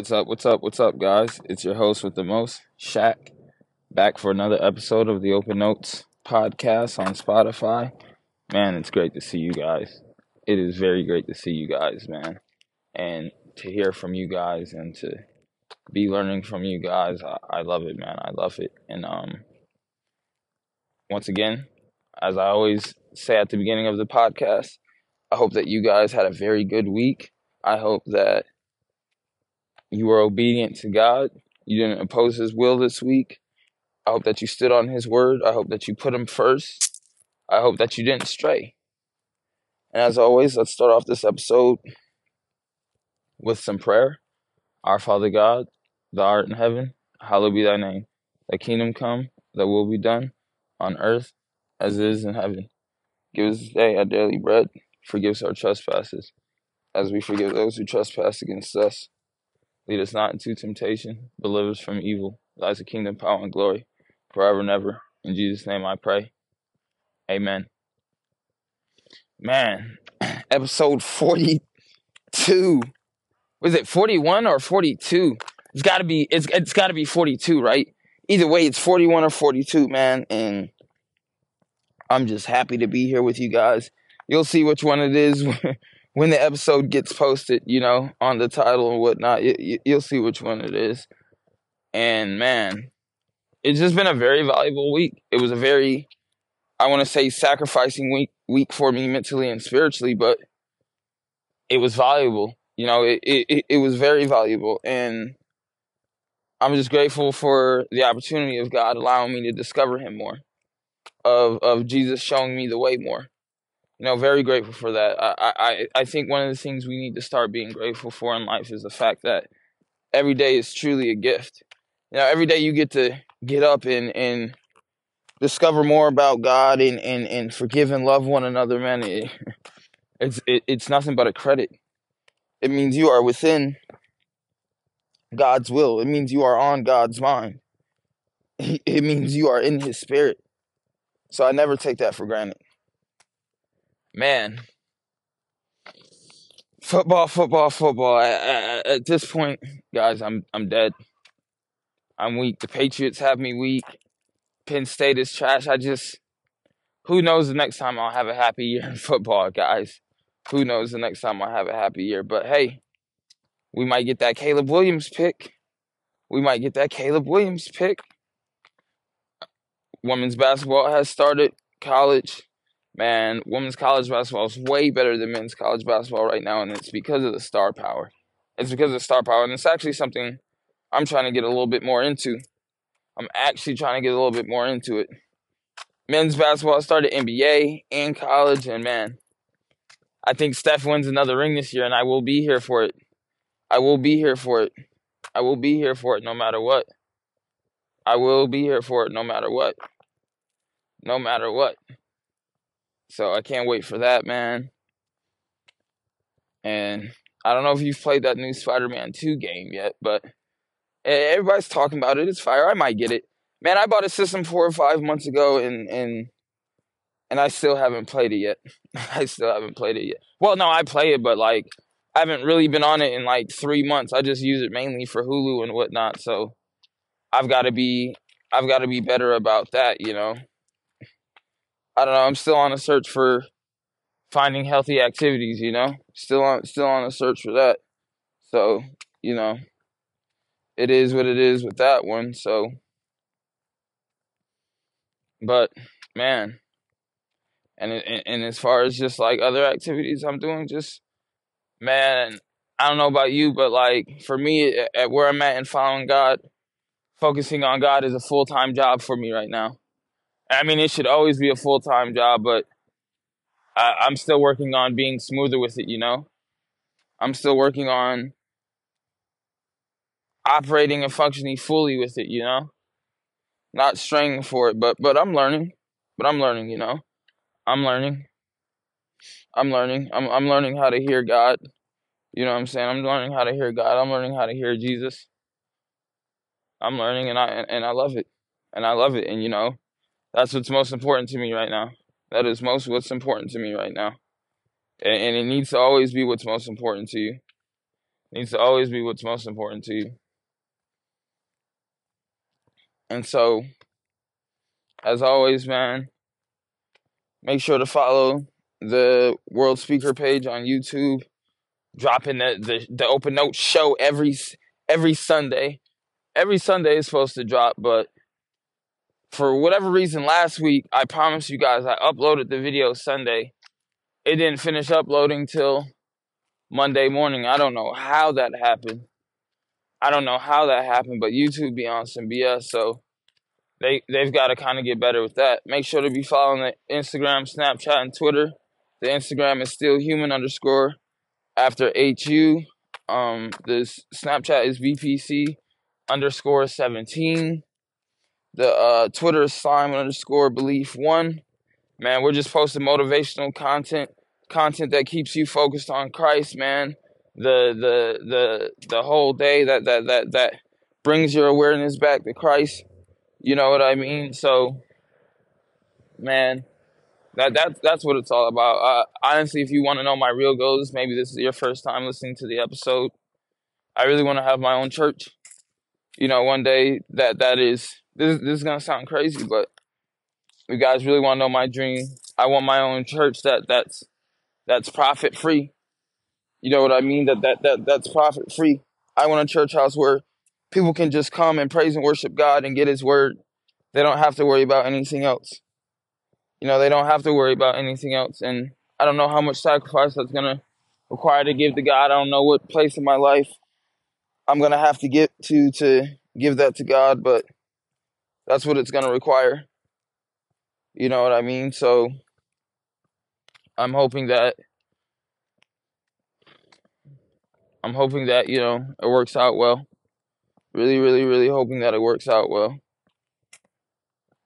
What's up? What's up? What's up, guys? It's your host with the most, Shaq, back for another episode of the Open Notes podcast on Spotify. Man, it's great to see you guys. It is very great to see you guys, man, and to hear from you guys and to be learning from you guys. I, I love it, man. I love it. And um, once again, as I always say at the beginning of the podcast, I hope that you guys had a very good week. I hope that you were obedient to God. You didn't oppose His will this week. I hope that you stood on His word. I hope that you put Him first. I hope that you didn't stray. And as always, let's start off this episode with some prayer. Our Father God, thou art in heaven, hallowed be thy name. Thy kingdom come, thy will be done, on earth as it is in heaven. Give us this day our daily bread. Forgive us our trespasses, as we forgive those who trespass against us. Lead us not into temptation, but deliver us from evil. Is the kingdom, power, and glory, forever and ever. In Jesus' name I pray. Amen. Man, episode 42. Was it 41 or 42? It's gotta be it's it's gotta be 42, right? Either way, it's 41 or 42, man. And I'm just happy to be here with you guys. You'll see which one it is when the episode gets posted, you know, on the title and whatnot. You, you'll see which one it is. And man, it's just been a very valuable week. It was a very, I want to say, sacrificing week week for me mentally and spiritually, but it was valuable. You know, it it, it was very valuable, and I'm just grateful for the opportunity of God allowing me to discover Him more, of of Jesus showing me the way more. You know, very grateful for that. I I I think one of the things we need to start being grateful for in life is the fact that every day is truly a gift. You know, every day you get to get up and and discover more about God and and and forgive and love one another, man. It, it's it, it's nothing but a credit. It means you are within God's will. It means you are on God's mind. It means you are in His Spirit. So I never take that for granted. Man, football, football, football. I, I, at this point, guys, I'm I'm dead. I'm weak. The Patriots have me weak. Penn State is trash. I just, who knows the next time I'll have a happy year in football, guys. Who knows the next time I'll have a happy year. But hey, we might get that Caleb Williams pick. We might get that Caleb Williams pick. Women's basketball has started. College, man, women's college basketball is way better than men's college basketball right now, and it's because of the star power. It's because of the star power, and it's actually something I'm trying to get a little bit more into. I'm actually trying to get a little bit more into it. Men's basketball started NBA and college, and man, I think Steph wins another ring this year, and I will be here for it. I will be here for it. I will be here for it no matter what. I will be here for it no matter what. No matter what. So I can't wait for that, man. And I don't know if you've played that new Spider Man 2 game yet, but everybody's talking about it. It's fire. I might get it. Man, I bought a system four or five months ago and and and I still haven't played it yet. I still haven't played it yet. Well, no, I play it, but like I haven't really been on it in like three months. I just use it mainly for Hulu and whatnot. So I've got to be I've got to be better about that. You know. I don't know. I'm still on a search for finding healthy activities. You know, still on still on a search for that. So you know, it is what it is with that one. So, but man, and and as far as just like other activities I'm doing, just man, I don't know about you, but like for me, at where I'm at and following God, focusing on God is a full time job for me right now. I mean, it should always be a full time job, but I, I'm still working on being smoother with it. You know, I'm still working on operating and functioning fully with it. You know, not straining for it, but but I'm learning. But I'm learning. You know, I'm learning. I'm learning. I'm I'm learning how to hear God. You know what I'm saying? I'm learning how to hear God. I'm learning how to hear Jesus. I'm learning and I and I love it. And I love it. And you know, that's what's most important to me right now. That is most what's important to me right now. And, and it needs to always be what's most important to you. needs to always be what's most important to you. And so, as always, man, make sure to follow the World Speaker page on YouTube. Dropping the, the, the open note show every every Sunday. Every Sunday is supposed to drop, but for whatever reason, last week I promised you guys I uploaded the video Sunday. It didn't finish uploading till Monday morning. I don't know how that happened. I don't know how that happened, but YouTube be on some BS, so they they've got to kind of get better with that. Make sure to be following the Instagram, Snapchat, and Twitter. The Instagram is still human underscore after HU. Um, the Snapchat is VPC underscore 17. The uh, Twitter is Simon underscore belief one. Man, we're just posting motivational content, content that keeps you focused on Christ, man. The the the the whole day that that that that brings your awareness back to Christ. You know what I mean? So, man, that that's that's what it's all about. Uh, honestly, if you want to know my real goals, maybe this is your first time listening to the episode. I really want to have my own church. You know, one day that that is this. This is gonna sound crazy, but you guys really want to know my dream. I want my own church that that's that's profit free. You know what I mean? That that that that's profit free. I want a church house where people can just come and praise and worship God and get His word. They don't have to worry about anything else. You know, they don't have to worry about anything else. And I don't know how much sacrifice that's gonna require to give to God. I don't know what place in my life I'm gonna have to get to to give that to God, but that's what it's gonna require. You know what I mean? So I'm hoping that I'm hoping that, you know, it works out well. Really, really, really hoping that it works out well.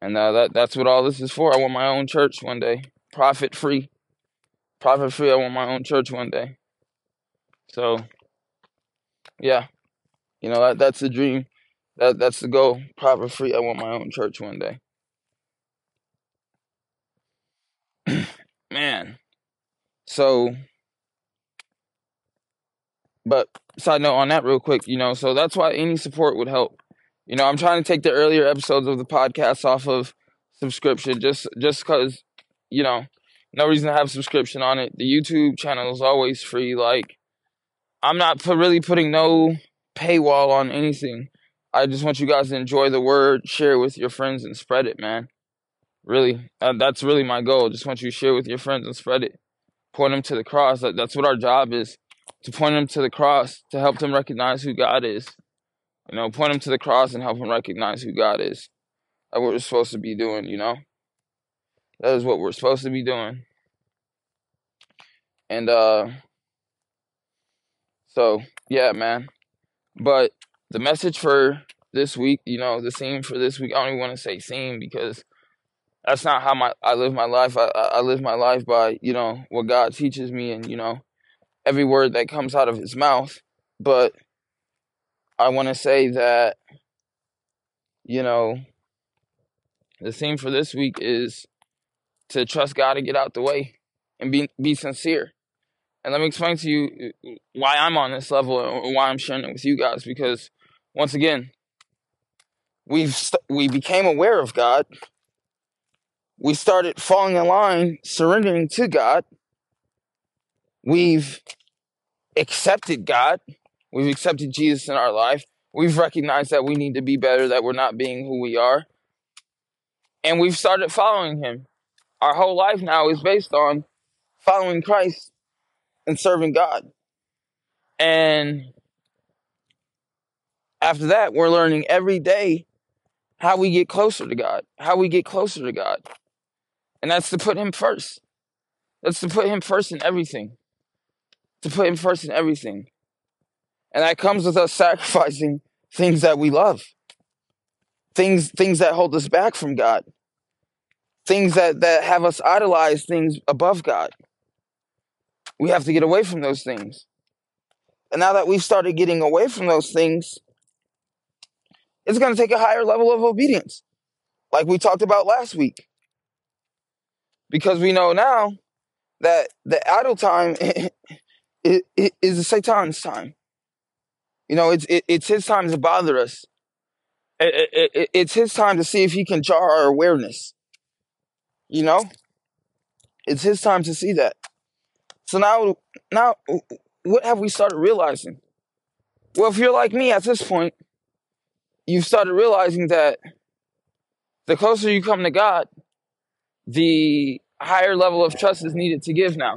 And uh, that that's what all this is for. I want my own church one day. Profit free. Profit free. I want my own church one day. So yeah. You know, that that's the dream. That that's the goal. Profit free. I want my own church one day. Man. So but side note on that real quick, you know, so that's why any support would help. You know, I'm trying to take the earlier episodes of the podcast off of subscription just just cuz you know, no reason to have subscription on it. The YouTube channel is always free like I'm not put, really putting no paywall on anything. I just want you guys to enjoy the word, share it with your friends and spread it, man. Really. Uh, that's really my goal. Just want you to share with your friends and spread it. Point them to the cross. That, that's what our job is to point them to the cross to help them recognize who God is. You know, point them to the cross and help them recognize who God is. That's what we're supposed to be doing, you know? That is what we're supposed to be doing. And uh so yeah, man. But the message for this week, you know, the theme for this week, I don't even want to say theme because that's not how my I live my life. I I live my life by, you know, what God teaches me and, you know, every word that comes out of his mouth. But I want to say that, you know, the theme for this week is to trust God and get out the way and be be sincere. And let me explain to you uh, why I'm on this level and why I'm sharing it with you guys. Because once again, we've st- we became aware of God. We started falling in line, surrendering to God. We've accepted God. We've accepted Jesus in our life. We've recognized that we need to be better, that we're not being who we are. And we've started following Him. Our whole life now is based on following Christ and serving God. And after that, we're learning every day how we get closer to God, how we get closer to God. And that's to put Him first. That's to put Him first in everything to put him first in everything. And that comes with us sacrificing things that we love. Things things that hold us back from God. Things that, that have us idolize things above God. We have to get away from those things. And now that we've started getting away from those things, it's going to take a higher level of obedience, like we talked about last week. Because we know now that the idle time is the Satan's time. You know, it's it's his time to bother us. It, it, it, it's his time to see if he can jar our awareness. You know, it's his time to see that. So now, now, what have we started realizing? Well, if you're like me at this point, you've started realizing that the closer you come to God, the higher level of trust is needed to give now.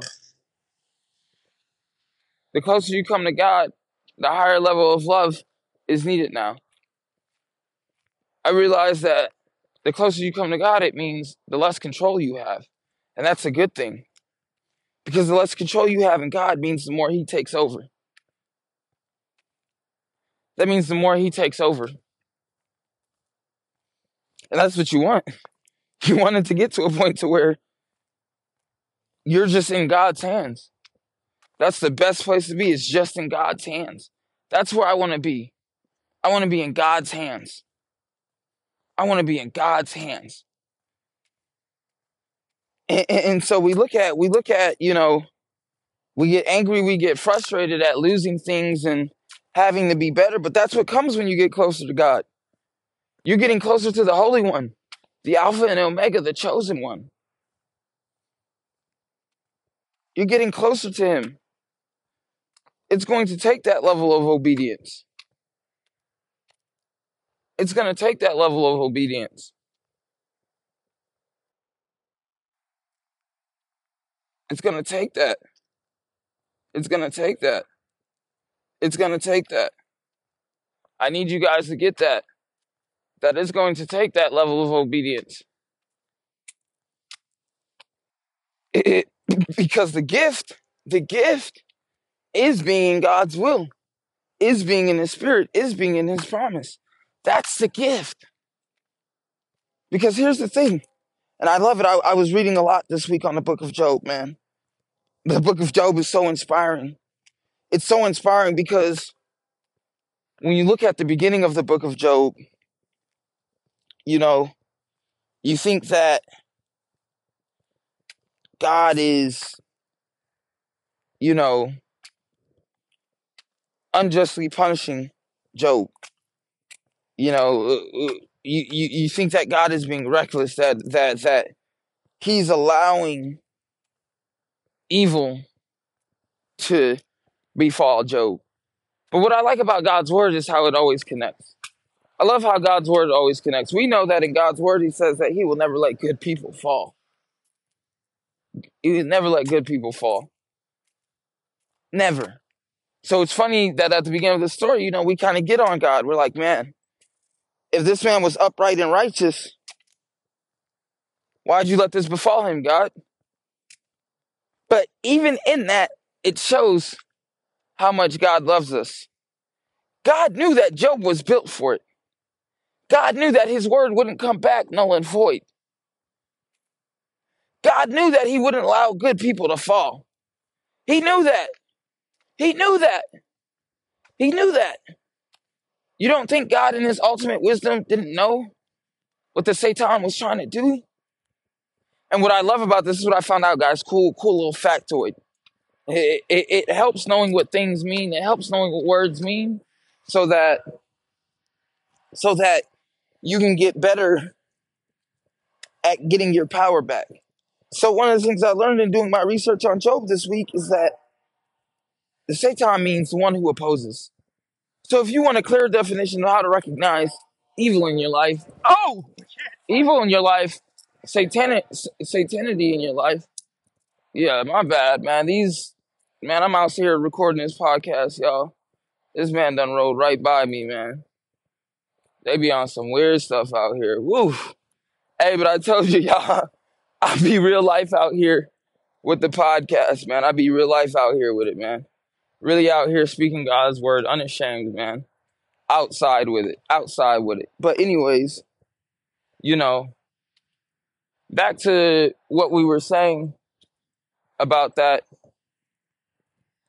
The closer you come to God, the higher level of love is needed now. I realize that the closer you come to God, it means the less control you have. And that's a good thing. Because the less control you have in God means the more He takes over. That means the more He takes over. And that's what you want. You want it to get to a point to where you're just in God's hands. That's the best place to be, is just in God's hands. That's where I want to be. I want to be in God's hands. I want to be in God's hands. And, and, so we look at, we look at, you know, we get angry, we get frustrated at losing things and having to be better, but that's what comes when you get closer to God. You're getting closer to the Holy One, the Alpha and Omega, the chosen one. You're getting closer to Him. It's going to take that level of obedience. It's going to take that level of obedience. It's going to take that. It's going to take that. It's going to take that. I need you guys to get that. That is going to take that level of obedience. It, because the gift, the gift is being in God's will, is being in His Spirit, is being in His promise. That's the gift. Because here's the thing, and I love it. I, I was reading a lot this week on the book of Job, man. The book of Job is so inspiring. It's so inspiring because when you look at the beginning of the book of Job, you know, you think that God is, you know, unjustly punishing Job. You know, uh, uh, you, you, you think that God is being reckless, that, that, that he's allowing evil to befall Job. But what I like about God's word is how it always connects. I love how God's word always connects. We know that in God's word, he says that he will never let good people fall. He will never let good people fall. Never. So it's funny that at the beginning of the story, you know, we kind of get on God. We're like, man, if this man was upright and righteous, why'd you let this befall him, God? But even in that, it shows how much God loves us. God knew that Job was built for it. God knew that his word wouldn't come back null and void. God knew that he wouldn't allow good people to fall. He knew that. He knew that. He knew that. You don't think God, in his ultimate wisdom, didn't know what the Satan was trying to do? And what I love about this is what I found out, guys. Cool, cool little factoid. It, it, it helps knowing what things mean. It helps knowing what words mean, so that so that you can get better at getting your power back. So one of the things I learned in doing my research on Job this week is that the Satan means the one who opposes. So if you want a clear definition of how to recognize evil in your life, oh, evil in your life, satanic, satanity in your life. Yeah, my bad, man. These, man, I'm out here recording this podcast, y'all. This man done rode right by me, man. They be on some weird stuff out here. Woo. Hey, but I told you, y'all, I be real life out here with the podcast, man. I be real life out here with it, man. Really out here speaking God's word, unashamed, man. Outside with it, outside with it. But, anyways, you know, back to what we were saying about that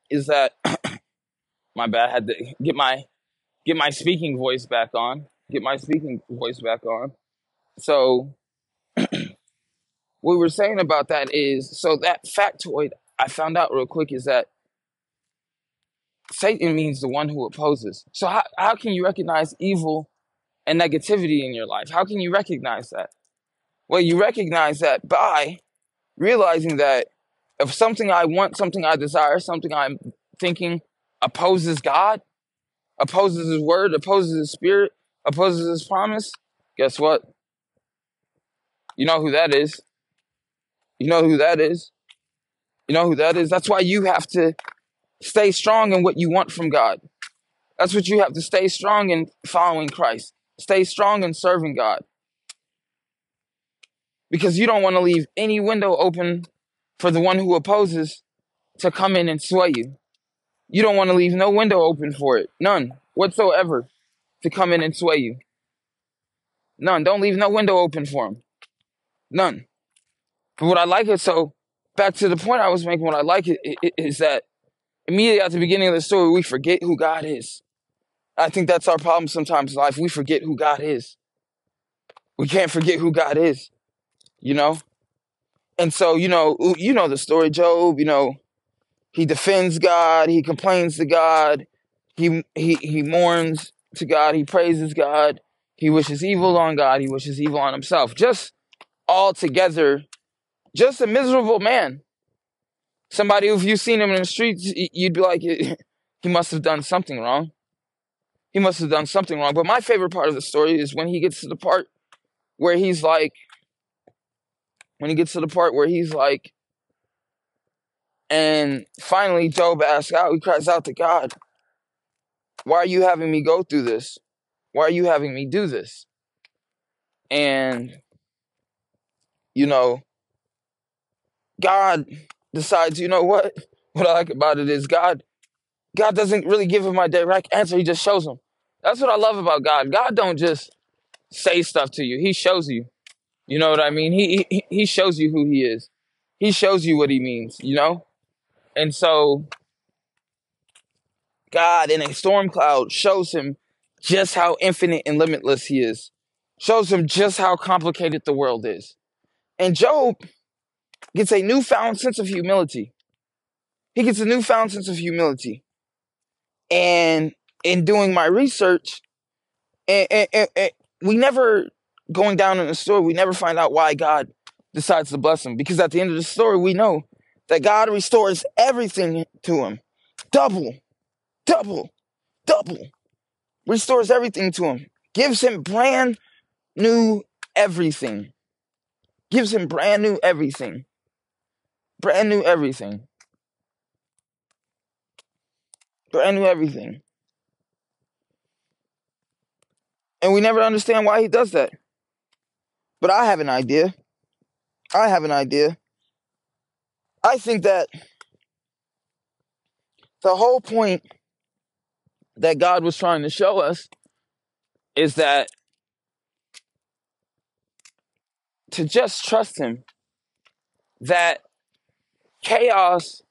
is that my bad, I had to get my get my speaking voice back on get my speaking voice back on. So, what we're saying about that is so that factoid I found out real quick is that Satan means the one who opposes. So how, how can you recognize evil and negativity in your life? How can you recognize that? Well, you recognize that by realizing that if something I want, something I desire, something I'm thinking opposes God, opposes His word, opposes His spirit, opposes His promise, guess what? You know who that is. You know who that is. You know who that is. That's why you have to stay strong in what you want from God. That's what you have to stay strong in following Christ. Stay strong in serving God. Because you don't want to leave any window open for the one who opposes to come in and sway you. You don't want to leave no window open for it. None whatsoever to come in and sway you. None. Don't leave no window open for him. None. But what I like it, so back to the point I was making, what I like it is that immediately at the beginning of the story, we forget who God is. I think that's our problem sometimes in life. We forget who God is. We can't forget who God is, you know? And so, you know, you know the story, Job, you know, he defends God, he complains to God, he he he mourns to God, he praises God, he wishes evil on God, he wishes evil on himself. Just all together, just a miserable man. Somebody if you've seen him in the streets, you'd be like, he must have done something wrong. He must have done something wrong. But my favorite part of the story is when he gets to the part where he's like, when he gets to the part where he's like, and finally Job asks out, he cries out to God, Why are you having me go through this? Why are you having me do this? And, you know, God decides, you know what? What I like about it is God, God doesn't really give him my direct answer. He just shows him. That's what I love about God. God don't just say stuff to you. He shows you. You know what I mean? He, he he shows you who he is. He shows you what he means, you know? And so God in a storm cloud shows him just how infinite and limitless he is. Shows him just how complicated the world is. And Job gets a newfound sense of humility. He gets a newfound sense of humility. And in doing my research, and, and, and, we never going down in the story, we never find out why God decides to bless him. Because at the end of the story, we know that God restores everything to him. Double, double, double. Restores everything to him. Gives him brand new everything. Gives him brand new everything. Brand new everything. Brand new everything. And we never understand why he does that. But I have an idea. I have an idea. I think that the whole point that God was trying to show us is that to just trust Him, that chaos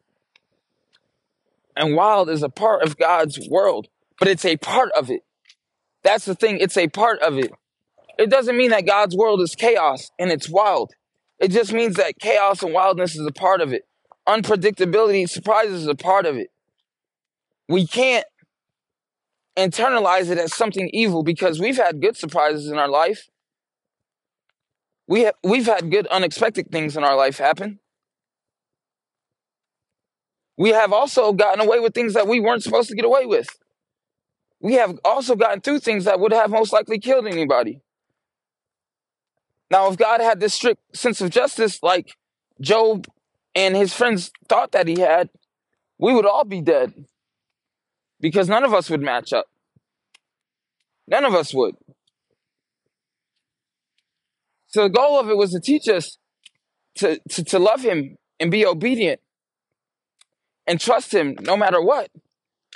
and wild is a part of God's world, but it's a part of it. That's the thing, it's a part of it. It doesn't mean that God's world is chaos and it's wild. It just means that chaos and wildness is a part of it. Unpredictability, surprises is a part of it. We can't internalize it as something evil because we've had good surprises in our life. We have, we've had good unexpected things in our life happen. We have also gotten away with things that we weren't supposed to get away with. We have also gotten through things that would have most likely killed anybody. Now, if God had this strict sense of justice like Job and his friends thought that he had, we would all be dead because none of us would match up. None of us would. So the goal of it was to teach us to, to, to love him and be obedient and trust him no matter what.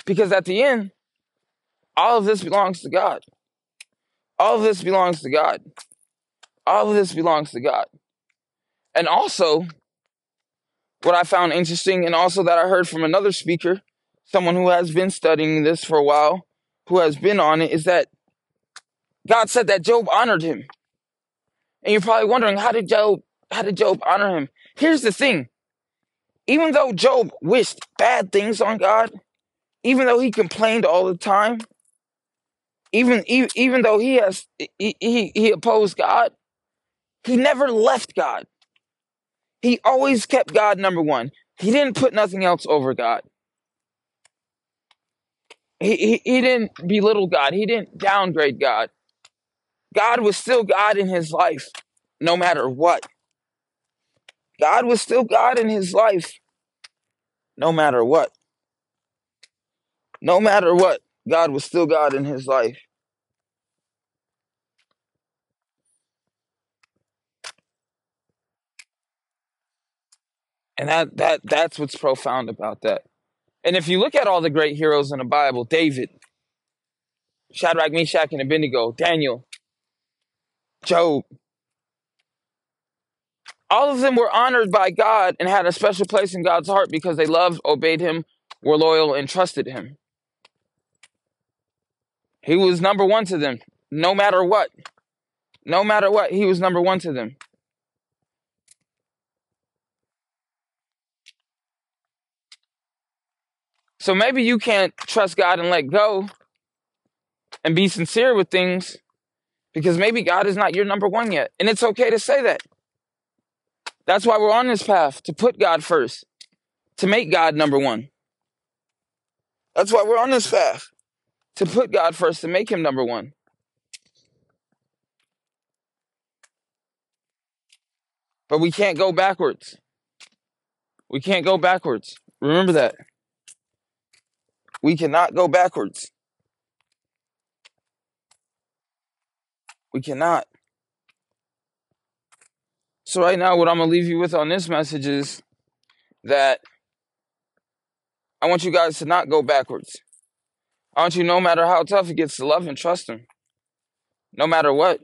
Because at the end, all of this belongs to God. All of this belongs to God. All of this belongs to God. And also, what I found interesting, and also that I heard from another speaker, someone who has been studying this for a while, who has been on it, is that God said that Job honored him. And you're probably wondering, how did Job, how did Job honor him? Here's the thing. Even though Job wished bad things on God, even though he complained all the time, even even, even though he has he, he he opposed God, he never left God. He always kept God number one. He didn't put nothing else over God. He, he, he didn't belittle God. He didn't downgrade God. God was still God in his life, no matter what. God was still God in his life, no matter what. No matter what, God was still God in his life. And that that that's what's profound about that. And if you look at all the great heroes in the Bible, David, Shadrach, Meshach, and Abednego, Daniel, Job, all of them were honored by God and had a special place in God's heart because they loved, obeyed him, were loyal, and trusted him. He was number one to them, no matter what. No matter what, he was number one to them. So maybe you can't trust God and let go and be sincere with things because maybe God is not your number one yet. And it's okay to say that. That's why we're on this path to put God first, to make God number one. That's why we're on this path to put God first, to make him number one. But we can't go backwards. We can't go backwards. Remember that. We cannot go backwards. We cannot. So, right now, what I'm going to leave you with on this message is that I want you guys to not go backwards. I want you, no matter how tough it gets, to love and trust Him. No matter what.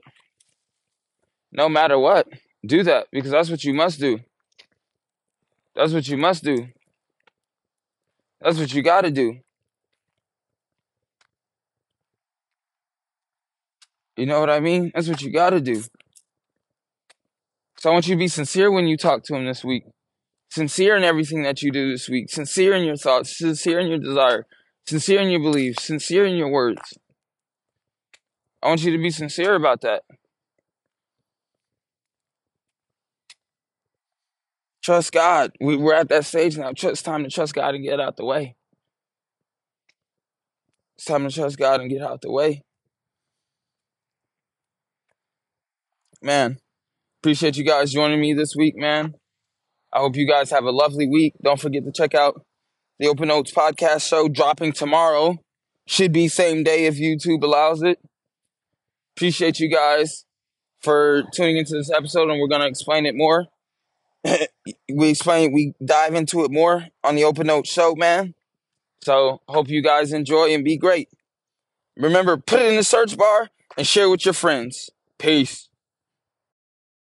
No matter what. Do that because that's what you must do. That's what you must do. That's what you got to do. You know what I mean? That's what you got to do. So I want you to be sincere when you talk to him this week. Sincere in everything that you do this week. Sincere in your thoughts. Sincere in your desire. Sincere in your beliefs. Sincere in your words. I want you to be sincere about that. Trust God. We, we're at that stage now. It's time to trust God and get out the way. It's time to trust God and get out the way. Man, appreciate you guys joining me this week, man. I hope you guys have a lovely week. Don't forget to check out the Open Notes podcast show dropping tomorrow. Should be same day if YouTube allows it. Appreciate you guys for tuning into this episode, and we're gonna explain it more. we explain, we dive into it more on the Open Notes show, man. So hope you guys enjoy and be great. Remember, put it in the search bar and share with your friends. Peace.